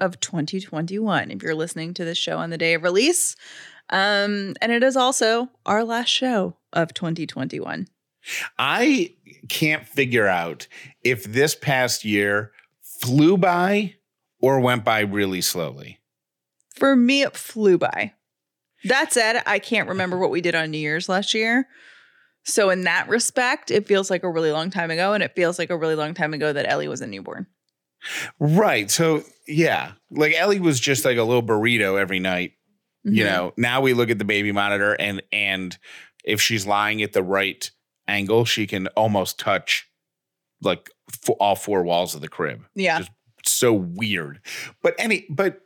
of 2021 if you're listening to this show on the day of release. Um, and it is also our last show of 2021. I can't figure out if this past year flew by or went by really slowly. For me, it flew by. That said, I can't remember what we did on New Year's last year. So, in that respect, it feels like a really long time ago. And it feels like a really long time ago that Ellie was a newborn. Right. So, yeah, like Ellie was just like a little burrito every night. You Mhm. know, now we look at the baby monitor and and if she's lying at the right angle, she can almost touch like f- all four walls of the crib. Yeah. Just so weird. But any but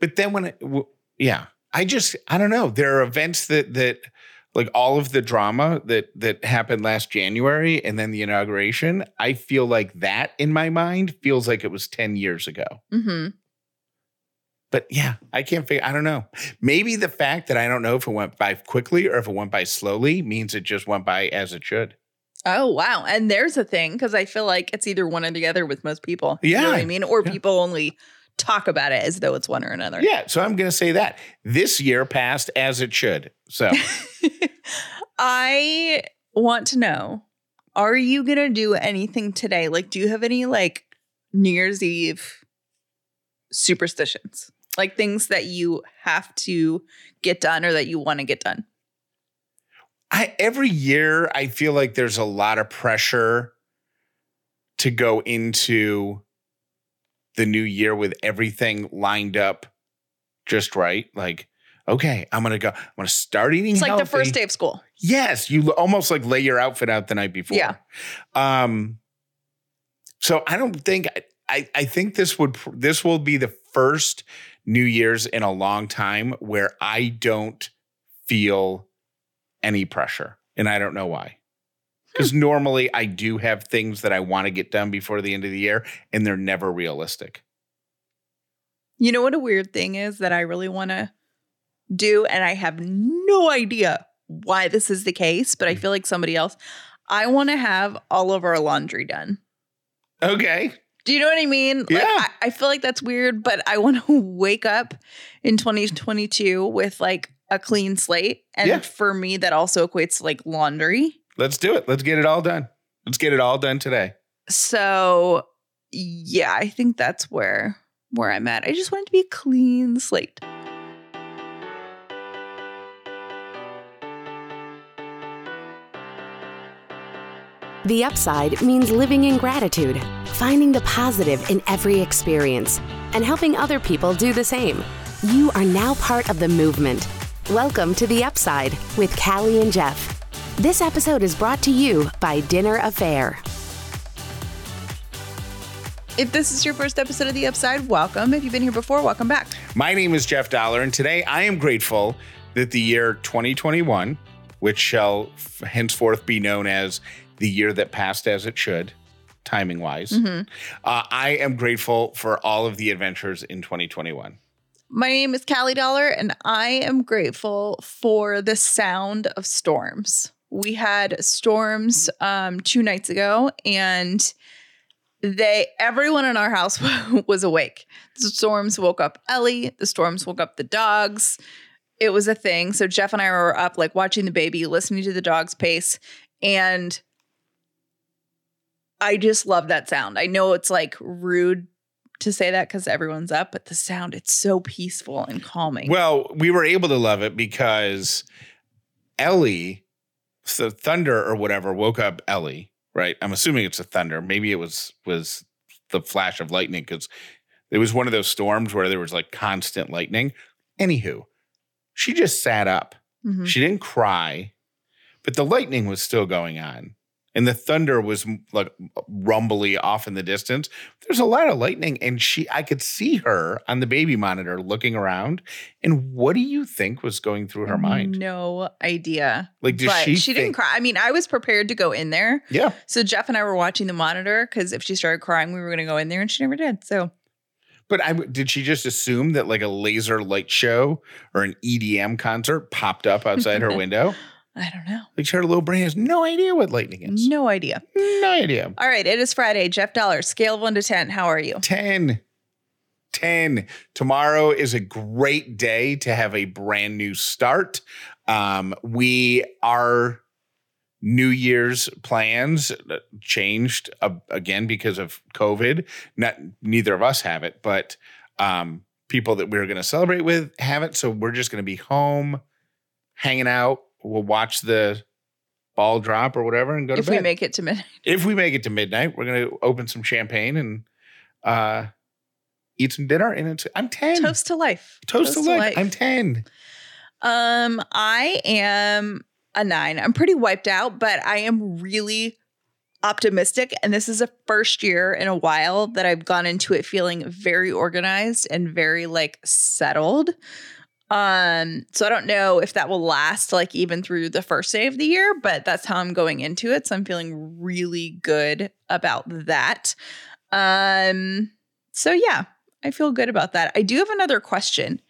but then when it w- yeah, I just I don't know. There are events that that like all of the drama that that happened last January and then the inauguration, I feel like that in my mind feels like it was 10 years ago. hmm But yeah, I can't figure I don't know. Maybe the fact that I don't know if it went by quickly or if it went by slowly means it just went by as it should. Oh, wow. And there's a thing because I feel like it's either one or the other with most people. You know what I mean? Or Yeah. people only talk about it as though it's one or another. Yeah, so I'm going to say that. This year passed as it should. So, I want to know are you going to do anything today? Like, do you have any like New Year's Eve superstitions? Like things that you have to get done or that you want to get done? I every year I feel like there's a lot of pressure to go into the new year with everything lined up just right. Like, okay, I'm gonna go. I'm gonna start eating. It's like the first day of school. Yes, you almost like lay your outfit out the night before. Yeah. Um. So I don't think I. I think this would this will be the first New Year's in a long time where I don't feel any pressure, and I don't know why. Because normally I do have things that I want to get done before the end of the year, and they're never realistic. You know what a weird thing is that I really want to do, and I have no idea why this is the case, but I hmm. feel like somebody else. I want to have all of our laundry done. Okay. Do you know what I mean? Like, Yeah. I, I feel like that's weird, but I want to wake up in 2022 with like a clean slate. And Yeah. for me, that also equates to like laundry. Let's do it. Let's get it all done. Let's get it all done today. So yeah, I think that's where where I'm at. I just want it to be a clean slate. The upside means living in gratitude, finding the positive in every experience, and helping other people do the same. You are now part of the movement. Welcome to The Upside with Callie and Jeff. This episode is brought to you by Dinner A'Fare. If this is your first episode of The Upside, welcome. If you've been here before, welcome back. My name is Jeff Dauler, and today I am grateful that the year 2021, which shall f- henceforth be known as the year that passed as it should, timing wise, uh, I am grateful for all of the adventures in 2021. My name is Callie Dauler, and I am grateful for the sound of storms. We had storms um, two nights ago, and they everyone in our house was awake. The storms woke up Ellie. The storms woke up the dogs. It was a thing. So Jeff and I were up, like watching the baby, listening to the dog's pace, and I just love that sound. I know it's like rude to say that because everyone's up, but the sound, it's so peaceful and calming. Well, we were able to love it because Ellie, so thunder or whatever, woke up Ellie. Right? I'm assuming it's a thunder. Maybe it was was the flash of lightning because it was one of those storms where there was like constant lightning. Anywho, she just sat up. Mhm. She didn't cry, but the lightning was still going on. And the thunder was like rumbly off in the distance. There's a lot of lightning, and she, I could see her on the baby monitor looking around. And what do you think was going through her mind? No idea. Like, did but she? she didn't cry. I mean, I was prepared to go in there. Yeah, So Jeff and I were watching the monitor because if she started crying, we were going to go in there, and she never did. So but I did. She just assume that like a laser light show or an EDM concert popped up outside her window. I don't know. Like her little brain has no idea what lightning is. No idea. No idea. All right, it is Friday. Jeff Dauler, scale of one to ten. How are you? 10. 10. Tomorrow is a great day to have a brand new start. Um, we are. New Year's plans uh, changed uh, again because of COVID. Not neither of us have it, but um, people that we are going to celebrate with have it. So we're just going to be home, hanging out. We'll watch the ball drop or whatever, and go to If bed we make it to midnight. if we make it to midnight, we're gonna open some champagne and uh eat some dinner. And it's I'm 10. Toast to life. Toast to life. I'm 10. Um, I am a nine. I'm pretty wiped out, but I am really optimistic. And this is a first year in a while that I've gone into it feeling very organized and very like settled. Um, so I don't know if that will last like even through the first day of the year, but that's how I'm going into it. So I'm feeling really good about that. Um, so yeah, I feel good about that. I do have another question.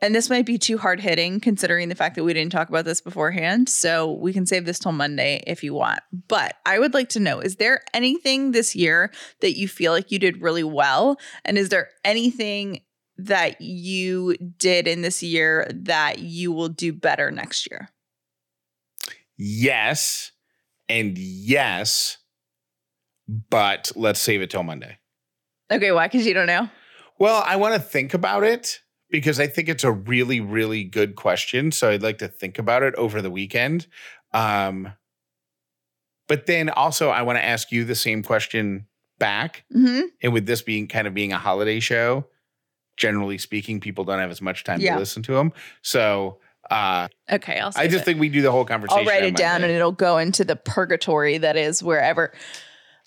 And this might be too hard hitting considering the fact that we didn't talk about this beforehand. So we can save this till Monday if you want. But I would like to know is there anything this year that you feel like you did really well? And is there anything that you did in this year that you will do better next year? Yes. And yes. But let's save it till Monday. Okay, why? Because you don't know. Well, I want to think about it because I think it's a really, really good question. So I'd like to think about it over the weekend. Um, but then also, I want to ask you the same question back. hmm And with this being kind of being a holiday show, generally speaking, people don't have as much time Yeah. to listen to them. So uh, Okay, I'll. I just it. think we do the whole conversation. I'll write it down and it'll go into the purgatory that is wherever.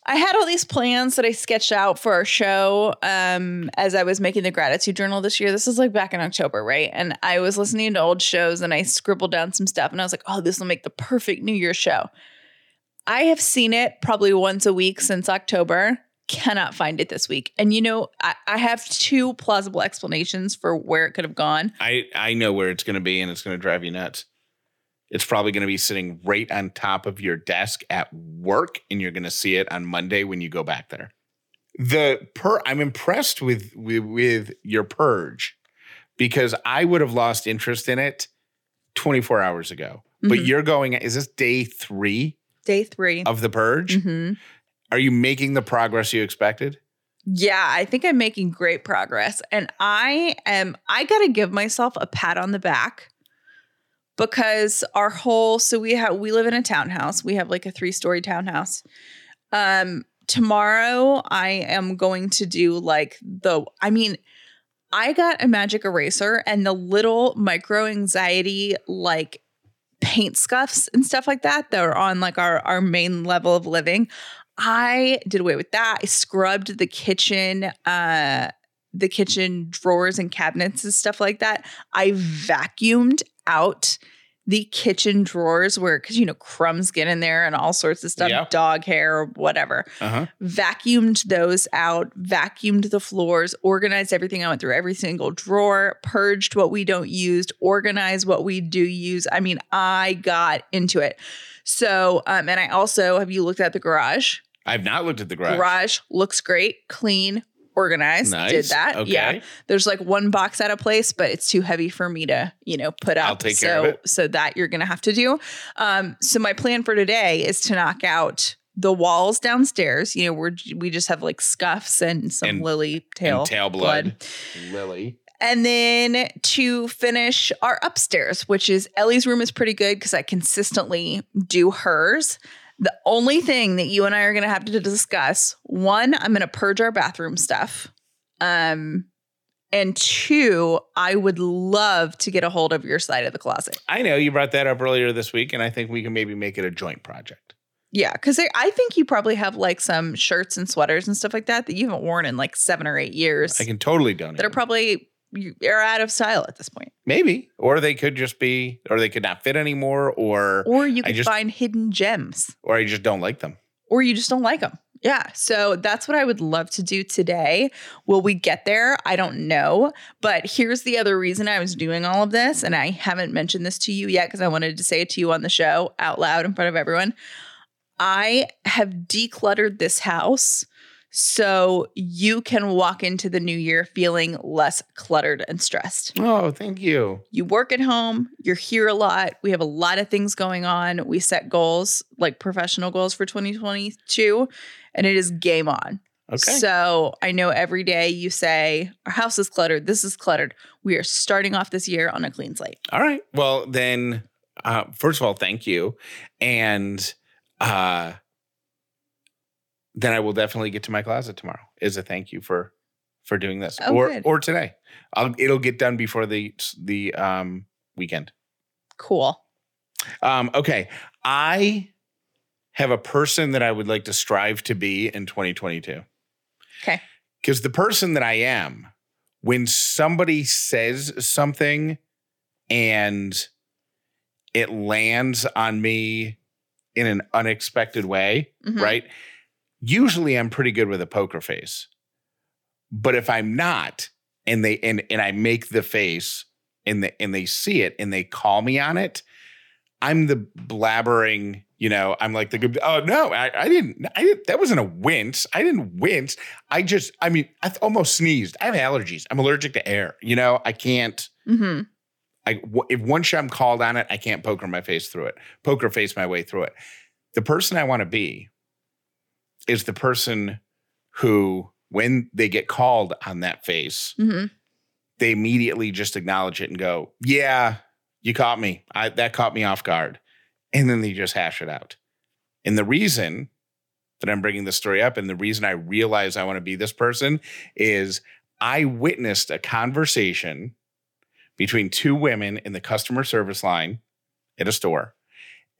I had all these plans that I sketched out for our show um, as I was making the gratitude journal this year. This is like back in October, right? And I was listening to old shows and I scribbled down some stuff and I was like, oh, this will make the perfect New Year show. I have seen it probably once a week since October. Cannot find it this week. And you know, I, I have two plausible explanations for where it could have gone. I I know where it's going to be, and it's going to drive you nuts. It's probably going to be sitting right on top of your desk at work, and you're going to see it on Monday when you go back there. The per I'm impressed with with, with your purge because I would have lost interest in it 24 hours ago. But Mhm. you're going. Is this day three Day three. of the purge? hmm Are you making the progress you expected? Yeah, I think I'm making great progress. And I am, I got to give myself a pat on the back because our whole, so we have, we live in a townhouse. We have like a three story townhouse. Um, tomorrow I am going to do like the, I mean, I got a magic eraser and the little micro anxiety, like, paint scuffs and stuff like that that are on like our our main level of living I did away with that. I scrubbed the kitchen, uh, the kitchen drawers and cabinets and stuff like that. I vacuumed out the kitchen drawers where, because you know, crumbs get in there and all sorts of stuff, Yeah. dog hair or whatever. Uh huh. Vacuumed those out, vacuumed the floors, organized everything. I went through every single drawer, purged what we don't use, organized what we do use. I mean, I got into it. So, um, and I also have you looked at the garage? I've not looked at the garage. Garage looks great, clean, organized. Nice. Did that. Okay. Yeah. There's like one box out of place, but it's too heavy for me to, you know, put up. I'll take so, care of it. So that you're gonna have to do. Um, so my plan for today is to knock out the walls downstairs. You know, we're we just have like scuffs and some And- lily tail and tail blood. Lily. and then to finish our upstairs, which is Ellie's room is pretty good because I consistently do hers. The only thing that you and I are going to have to discuss one, I'm going to purge our bathroom stuff. Um, and two, I would love to get a hold of your side of the closet. I know you brought that up earlier this week, and I think we can maybe make it a joint project. Yeah, because I think you probably have like some shirts and sweaters and stuff like that that you haven't worn in like seven or eight years I can totally donate. that That are probably you are out of style at this point. Maybe. Or they could just be, or they could not fit anymore, or Or you could just- find hidden gems, or I just don't like them. or you just don't like them. Yeah. So that's what I would love to do today. Will we get there? I don't know. But here's the other reason I was doing all of this. And I haven't mentioned this to you yet because I wanted to say it to you on the show out loud in front of everyone. I have decluttered this house so you can walk into the new year feeling less cluttered and stressed. Oh, thank you. You work at home, you're here a lot. We have a lot of things going on. We set goals, like professional goals for 2022, and it is game on. Okay. So I know every day you say, Our house is cluttered. This is cluttered. We are starting off this year on a clean slate. All right. Well, then, uh, first of all, thank you. And uh, then I will definitely get to my closet tomorrow as a thank you for for doing this Oh, or good. or today. I'll, it'll get done before the the um, weekend. Cool. Um, okay. I have a person that I would like to strive to be in 2022. Okay. Because the person that I am, when somebody says something and it lands on me in an unexpected way, Mhm. right? Usually I'm pretty good with a poker face. But if I'm not, and they and and I make the face and they and they see it and they call me on it, I'm the blabbering, you know, I'm like the good, oh no, I, I didn't, I didn't, that wasn't a wince. I didn't wince. I just, I mean, I almost sneezed. I have allergies. I'm allergic to air. You know, I can't, hmm I, if once I'm called on it, I can't poker my face through it, poker face my way through it. The person I want to be is the person who, when they get called on that face, hmm they immediately just acknowledge it and go, "Yeah, you caught me. I, that caught me off guard," and then they just hash it out. And the reason that I'm bringing this story up, and the reason I realize I want to be this person, is I witnessed a conversation between two women in the customer service line at a store,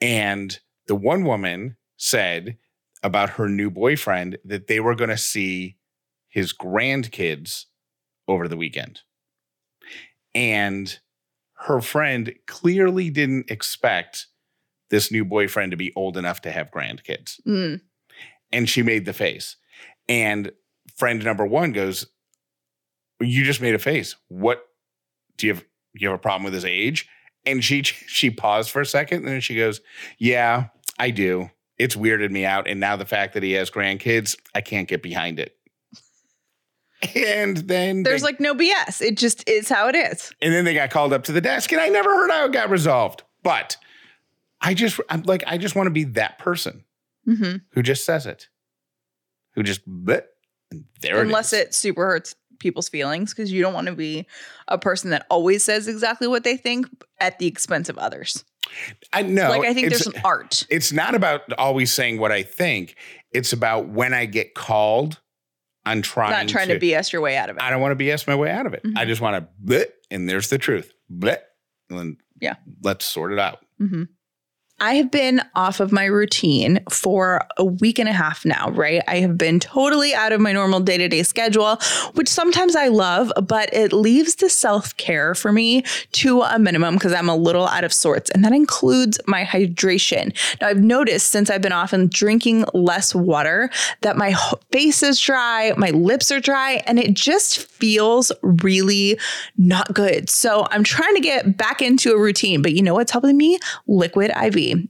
and the one woman said about her new boyfriend that they were going to see his grandkids over the weekend. And her friend clearly didn't expect this new boyfriend to be old enough to have grandkids. Mm. And she made the face. And friend number one goes, You just made a face. What do you have? Do you have a problem with his age? And she she paused for a second and then she goes, Yeah, I do. It's weirded me out. And now the fact that he has grandkids, I can't get behind it. And then There's they- like no BS. It just is how it is. and then they got called up to the desk, and I never heard how it got resolved. But I just, I'm like, I just want to be that person hmm who just says it, who just, bleh, and there Unless it is. it super hurts people's feelings because you don't want to be a person that always says exactly what they think at the expense of others. I know. like I think there's an art. It's not about always saying what I think. It's about when I get called, I'm trying, Not trying to, BS your way out of it. I don't want to BS my way out of it. I Mhm. just want to, bleh, and there's the truth. Bleh, and then Yeah. let's sort it out. hmm I have been off of my routine for a week and a half now, right? I have been totally out of my normal day to day schedule, which sometimes I love, but it leaves the self care for me to a minimum because I'm a little out of sorts. And that includes my hydration. Now, I've noticed since I've been off and drinking less water that my face is dry, my lips are dry, and it just feels really not good. So I'm trying to get back into a routine, but you know what's helping me? Liquid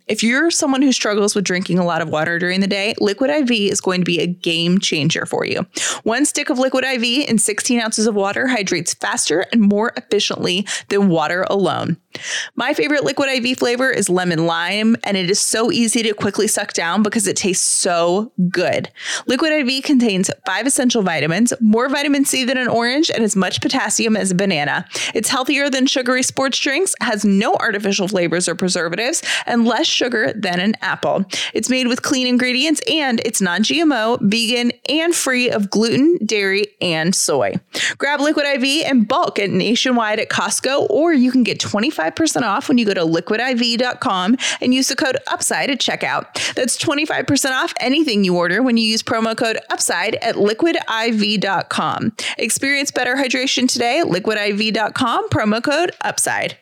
If you're someone who struggles with drinking a lot of water during the day, Liquid IV is going to be a game changer for you. One stick of Liquid IV in 16 ounces of water hydrates faster and more efficiently than water alone. My favorite Liquid IV flavor is lemon lime, and it is so easy to quickly suck down because it tastes so good. Liquid IV contains five essential vitamins, more vitamin C than an orange, and as much potassium as a banana. It's healthier than sugary sports drinks, has no artificial flavors or preservatives, and less sugar than an apple. It's made with clean ingredients and it's non GMO, vegan, and free of gluten, dairy, and soy. Grab Liquid IV in bulk at nationwide at Costco, or you can get 25 25% off when you go to liquidiv.com and use the code UPSIDE at checkout. That's 25% off anything you order when you use promo code UPSIDE at liquidiv.com. Experience better hydration today at liquidiv.com, promo code UPSIDE.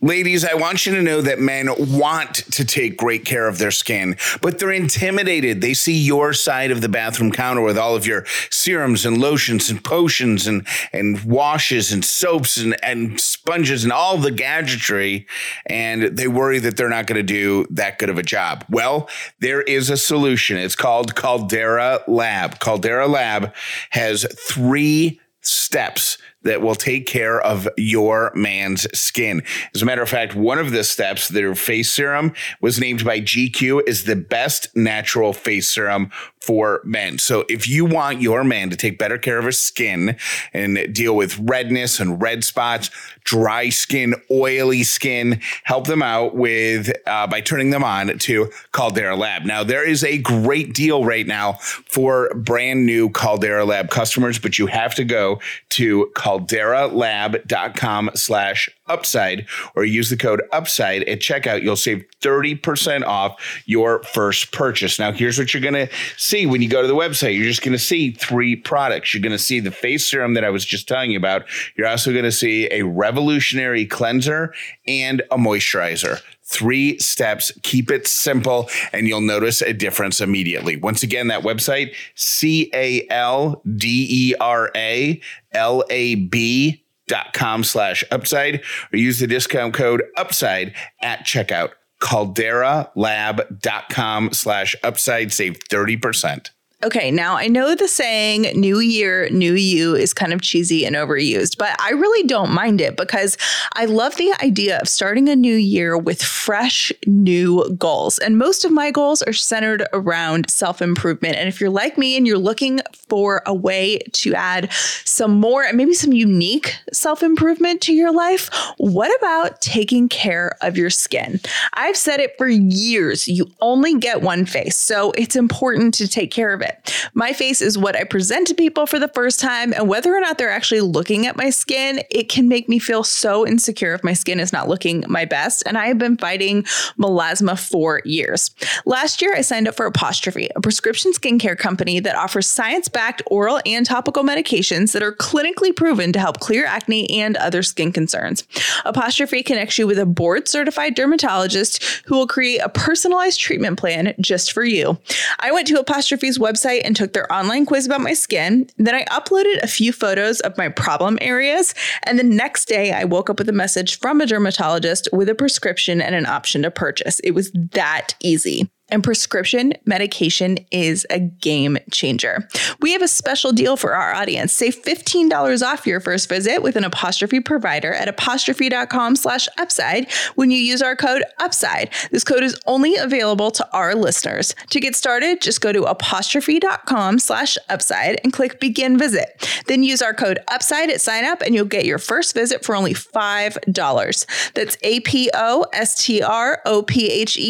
Ladies, I want you to know that men want to take great care of their skin, but they're intimidated. They see your side of the bathroom counter with all of your serums and lotions and potions and, and washes and soaps and, and sponges and all the gadgetry, and they worry that they're not going to do that good of a job. Well, there is a solution. It's called Caldera Lab. Caldera Lab has three steps that will take care of your man's skin. As a matter of fact, one of the steps, their face serum, was named by GQ as the best natural face serum for men. So if you want your man to take better care of his skin and deal with redness and red spots, dry skin, oily skin, help them out with uh, by turning them on to Caldera Lab. Now there is a great deal right now for brand new Caldera Lab customers, but you have to go to calderalab.com slash upside or use the code upside at checkout. You'll save 30% off your first purchase. Now here's what you're going to see when you go to the website. You're just going to see three products. You're going to see the face serum that I was just telling you about. You're also going to see a revolutionary cleanser and a moisturizer. Three steps, keep it simple, and you'll notice a difference immediately. Once again, that website, C A L D E R A L A B dot com slash upside, or use the discount code upside at checkout. Calderalab.com slash upside, save 30%. Okay, now I know the saying new year, new you is kind of cheesy and overused, but I really don't mind it because I love the idea of starting a new year with fresh new goals. And most of my goals are centered around self improvement. And if you're like me and you're looking for a way to add some more and maybe some unique self improvement to your life, what about taking care of your skin? I've said it for years you only get one face, so it's important to take care of it it. My face is what I present to people for the first time, and whether or not they're actually looking at my skin, it can make me feel so insecure if my skin is not looking my best. And I have been fighting melasma for years. Last year, I signed up for Apostrophe, a prescription skincare company that offers science backed oral and topical medications that are clinically proven to help clear acne and other skin concerns. Apostrophe connects you with a board certified dermatologist who will create a personalized treatment plan just for you. I went to Apostrophe's website website and took their online quiz about my skin. Then I uploaded a few photos of my problem areas. And the next day, I woke up with a message from a dermatologist with a prescription and an option to purchase. It was that easy and prescription medication is a game changer. We have a special deal for our audience. Save $15 off your first visit with an apostrophe provider at apostrophe.com slash upside when you use our code upside. This code is only available to our listeners. To get started, just go to apostrophe.com slash upside and click begin visit. Then use our code upside at sign up and you'll get your first visit for only $5. That's A-P-O-S-T-R-O-P-H-E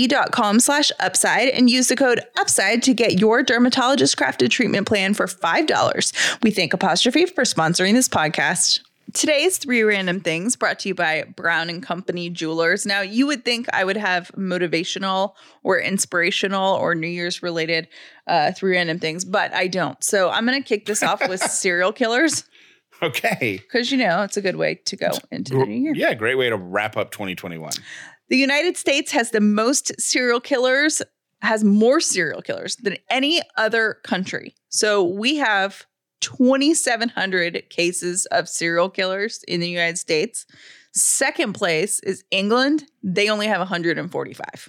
dot com slash upside Upside and use the code UPSIDE to get your dermatologist crafted treatment plan for $5. We thank Apostrophe for sponsoring this podcast. Today's three random things brought to you by Brown and Company Jewelers. Now, you would think I would have motivational or inspirational or New Year's related uh, three random things, but I don't. So I'm going to kick this off with serial killers. Okay. Because, you know, it's a good way to go into the new year. Yeah, great way to wrap up 2021. The United States has the most serial killers has more serial killers than any other country. So we have 2,700 cases of serial killers in the United States. Second place is England. They only have 145.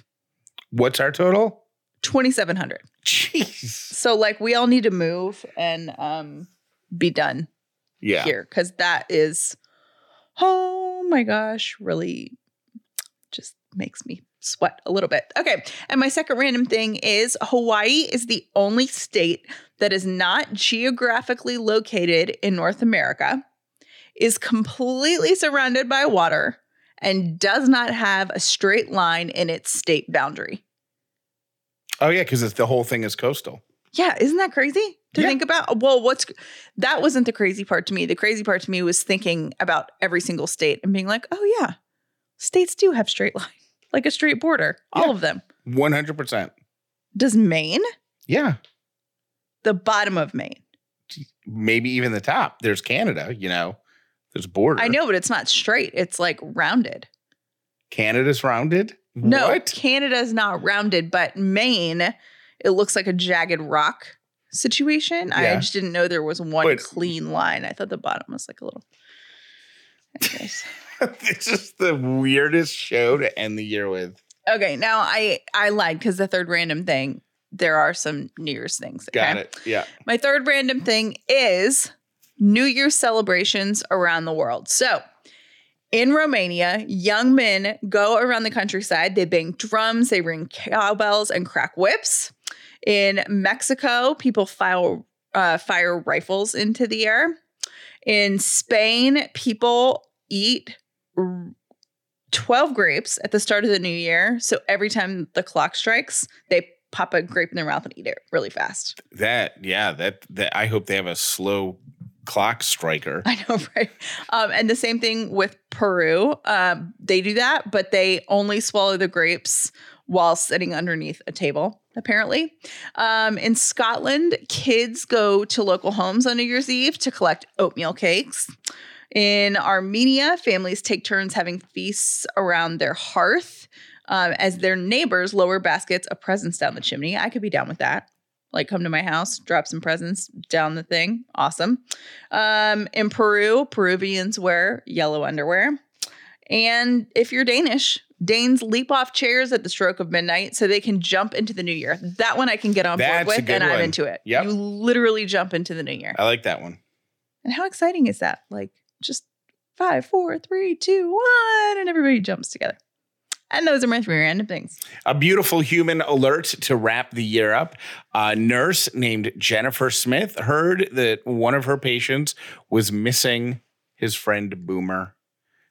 What's our total? 2,700. Jeez. So, like, we all need to move and um, be done Yeah. here because that is, oh my gosh, really just makes me sweat a little bit. Okay. And my second random thing is Hawaii is the only state that is not geographically located in North America, is completely surrounded by water, and does not have a straight line in its state boundary. Oh yeah, because it's the whole thing is coastal. Yeah, isn't that crazy to Yeah. think about? Well, what's that wasn't the crazy part to me. The crazy part to me was thinking about every single state and being like, oh yeah, States do have straight line, like a straight border. All Yeah. of them. 100%. Does Maine? Yeah. The bottom of Maine. Maybe even the top. There's Canada, you know, there's a border. I know, but it's not straight. It's like rounded. Canada's rounded. No, What? Canada's not rounded, but Maine, it looks like a jagged rock situation. I just didn't know there was one clean line. I thought the bottom was like a little. Anyways. this is the weirdest show to end the year with. okay, now I I lied because the third random thing. There are some New Year's things. Got it. Yeah. My third random thing is New Year's celebrations around the world. So, in Romania, young men go around the countryside. They bang drums, they ring cowbells, and crack whips. In Mexico, people fire, uh, fire rifles into the air. In Spain, people eat 12 grapes at the start of the new year. So every time the clock strikes, they pop a grape in their mouth and eat it really fast. That, yeah, that, that, I hope they have a slow clock striker. I know, right? Um, and the same thing with Peru. Um, they do that, but they only swallow the grapes while sitting underneath a table, apparently. Um, in Scotland, kids go to local homes on New Year's Eve to collect oatmeal cakes. In Armenia, families take turns having feasts around their hearth um, as their neighbors lower baskets of presents down the chimney. I could be down with that. Like, come to my house, drop some presents down the thing. Awesome. Um, in Peru, Peruvians wear yellow underwear. And if you're Danish, Danes leap off chairs at the stroke of midnight so they can jump into the new year. That one I can get on That's board with, and I'm into it. Yep. You literally jump into the new year. I like that one. And how exciting is that? Like just five, four, three, two, one, and everybody jumps together. And those are my three random things. A beautiful human alert to wrap the year up. A nurse named Jennifer Smith heard that one of her patients was missing his friend Boomer.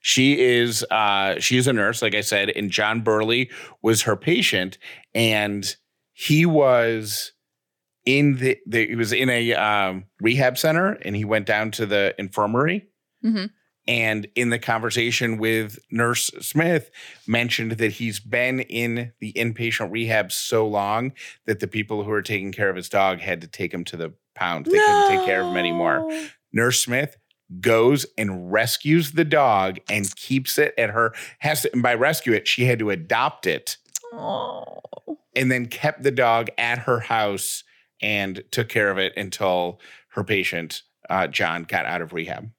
She is uh, she is a nurse, like I said, and John Burley was her patient, and he was in the, the he was in a um, rehab center, and he went down to the infirmary. Mhm. And in the conversation with Nurse Smith, mentioned that he's been in the inpatient rehab so long that the people who are taking care of his dog had to take him to the pound. They couldn't take care of him anymore. Nurse Smith goes and rescues the dog and keeps it at her has to and by rescue it, she had to adopt it Oh. and then kept the dog at her house and took care of it until her patient uh, John got out of rehab.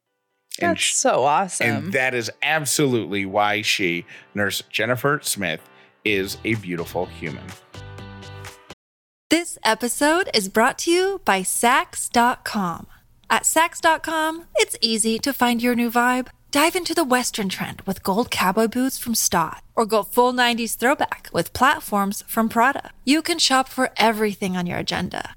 And That's so awesome. and that is absolutely why she, Nurse Jennifer Smith, is a beautiful human. This episode is brought to you by Saks.com. At Saks.com, it's easy to find your new vibe. Dive into the Western trend with gold cowboy boots from Staud, or go full 90s throwback with platforms from Prada. You can shop for everything on your agenda,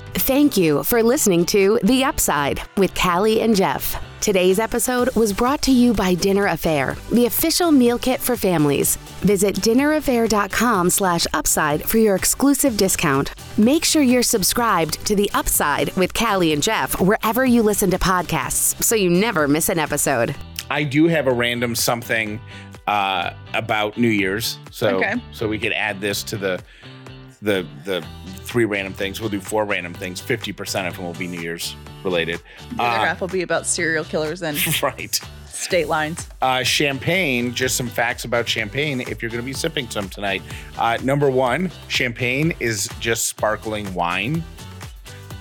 Thank you for listening to The Upside with Callie and Jeff. Today's episode was brought to you by Dinner A'Fare, the official meal kit for families. Visit dinnerafare.com slash upside for your exclusive discount. Make sure you're subscribed to The Upside with Callie and Jeff wherever you listen to podcasts so you never miss an episode. I do have a random something uh, about New Year's, so Okay. so we could add this to the the the three random things. We'll do four random things. Fifty percent of them will be New Year's related. the other Uh, half will be about serial killers and right. state lines. Uh, champagne, just some facts about champagne if you're going to be sipping some tonight. Uh, number one, champagne is just sparkling wine.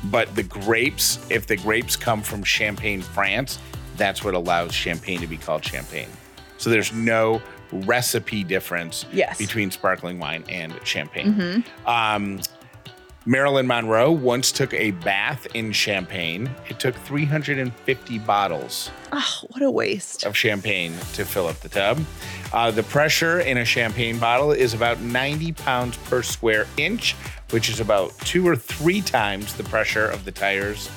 But the grapes, if the grapes come from Champagne, France, that's what allows champagne to be called champagne. So there's no recipe difference Yes. between sparkling wine and champagne. Um, Marilyn Monroe once took a bath in champagne. It took 350 bottles Oh, what a waste. of champagne to fill up the tub. Uh, the pressure in a champagne bottle is about 90 pounds per square inch, which is about two or three times the pressure of the tires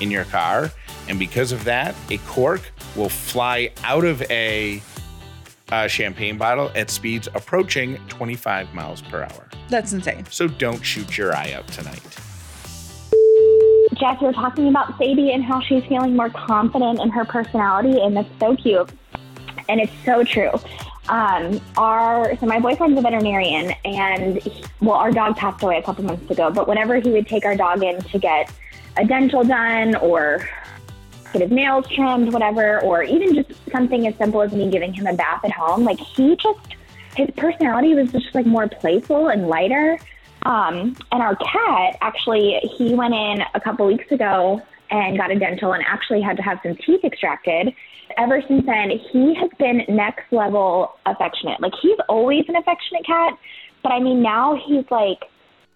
in your car. And because of that, a cork will fly out of a uh, champagne bottle at speeds approaching 25 miles per hour. That's insane. So don't shoot your eye out tonight. Jeff, you're talking about Sadie and how she's feeling more confident in her personality, and that's so cute. And it's so true. Um, our so my boyfriend's a veterinarian, and he, well, our dog passed away a couple months ago. But whenever he would take our dog in to get a dental done or get his nails trimmed, whatever, or even just something as simple as me giving him a bath at home, like he just his personality was just like more playful and lighter. Um, and our cat actually, he went in a couple weeks ago and got a dental and actually had to have some teeth extracted. Ever since then, he has been next level affectionate. Like he's always an affectionate cat, but I mean now he's like,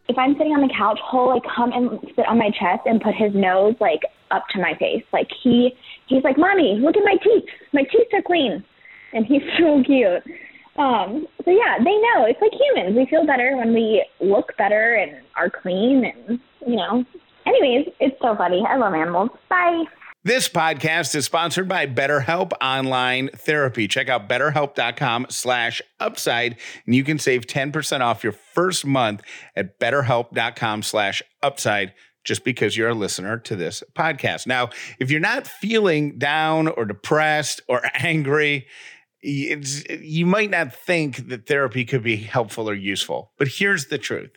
if I'm sitting on the couch, he'll like come and sit on my chest and put his nose like up to my face. Like he he's like, Mommy, look at my teeth. My teeth are clean. And he's so cute. Um, so yeah, they know. It's like humans. We feel better when we look better and are clean and you know. Anyways, it's so funny. I love animals. Bye. This podcast is sponsored by BetterHelp Online Therapy. Check out betterhelp.com slash upside, and you can save 10% off your first month at betterhelp.com slash upside just because you're a listener to this podcast. Now, if you're not feeling down or depressed or angry, it's, you might not think that therapy could be helpful or useful. But here's the truth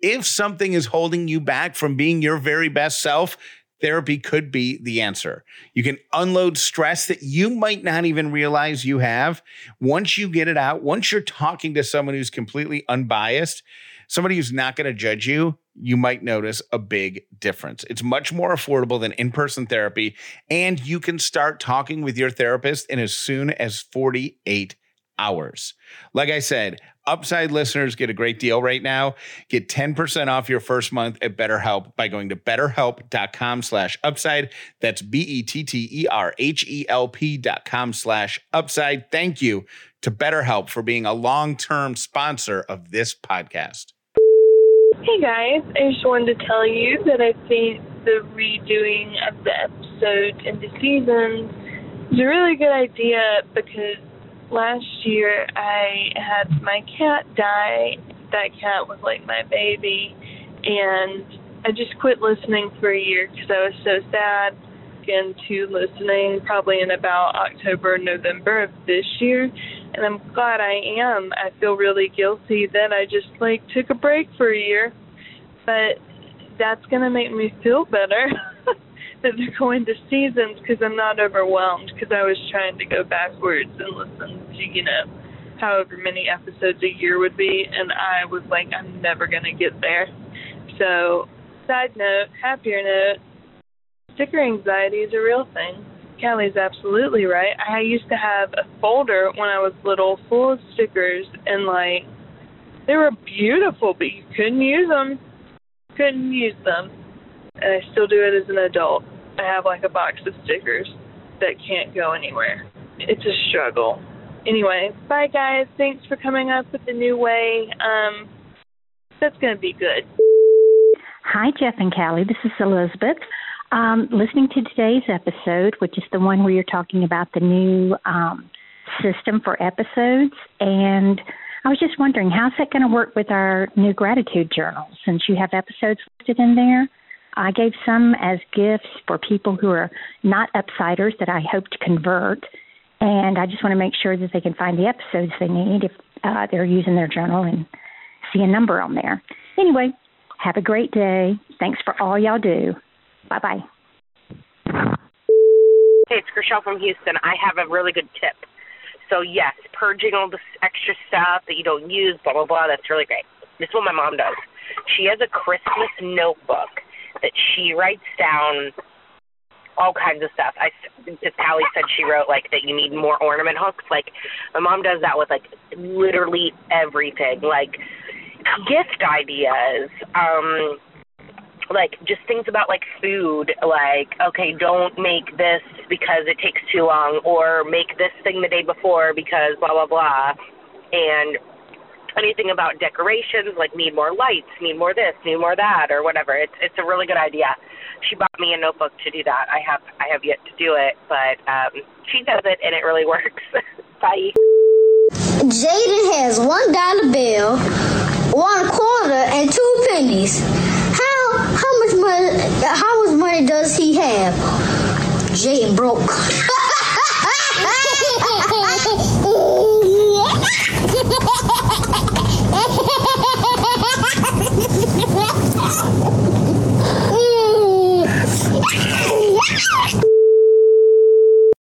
if something is holding you back from being your very best self, therapy could be the answer. You can unload stress that you might not even realize you have. Once you get it out, once you're talking to someone who's completely unbiased, somebody who's not going to judge you, you might notice a big difference. It's much more affordable than in person therapy, and you can start talking with your therapist in as soon as 48 hours. Like I said, Upside listeners get a great deal right now. Get 10% off your first month at BetterHelp by going to betterhelp.com slash upside. That's B-E-T-T-E-R-H-E-L-P dot com slash upside. Thank you to BetterHelp for being a long-term sponsor of this podcast. Hey guys, I just wanted to tell you that I think the redoing of the episodes into seasons is a really good idea because last year I had my cat die. That cat was like my baby, and I just quit listening for a year because I was so sad. Into listening probably in about October, November of this year, and I'm glad I am. I feel really guilty that I just like took a break for a year, but that's gonna make me feel better. that they're going to seasons because I'm not overwhelmed because I was trying to go backwards and listen to, you know, however many episodes a year would be, and I was like, I'm never going to get there. So, side note, happier note, sticker anxiety is a real thing. Callie's absolutely right. I used to have a folder when I was little full of stickers, and like, they were beautiful, but you couldn't use them. Couldn't use them and I still do it as an adult. I have like a box of stickers that can't go anywhere. It's a struggle. Anyway, bye guys. Thanks for coming up with the new way. Um, that's going to be good. Hi, Jeff and Callie. This is Elizabeth. Um, listening to today's episode, which is the one where you're talking about the new um, system for episodes, and I was just wondering, how's that going to work with our new gratitude journal since you have episodes listed in there? I gave some as gifts for people who are not upsiders that I hope to convert. And I just want to make sure that they can find the episodes they need if uh, they're using their journal and see a number on there. Anyway, have a great day. Thanks for all y'all do. Bye bye. Hey, it's Chriselle from Houston. I have a really good tip. So, yes, purging all this extra stuff that you don't use, blah, blah, blah, that's really great. This is what my mom does. She has a Christmas notebook that she writes down all kinds of stuff. I, Callie said, she wrote like that you need more ornament hooks. Like my mom does that with like literally everything, like gift ideas, um, like just things about like food. Like okay, don't make this because it takes too long, or make this thing the day before because blah blah blah, and anything about decorations, like need more lights, need more this, need more that, or whatever. It's it's a really good idea. She bought me a notebook to do that. I have I have yet to do it, but um, she does it and it really works. Bye. Jaden has one dollar bill, one quarter, and two pennies. How how much money how much money does he have? Jaden broke. Что?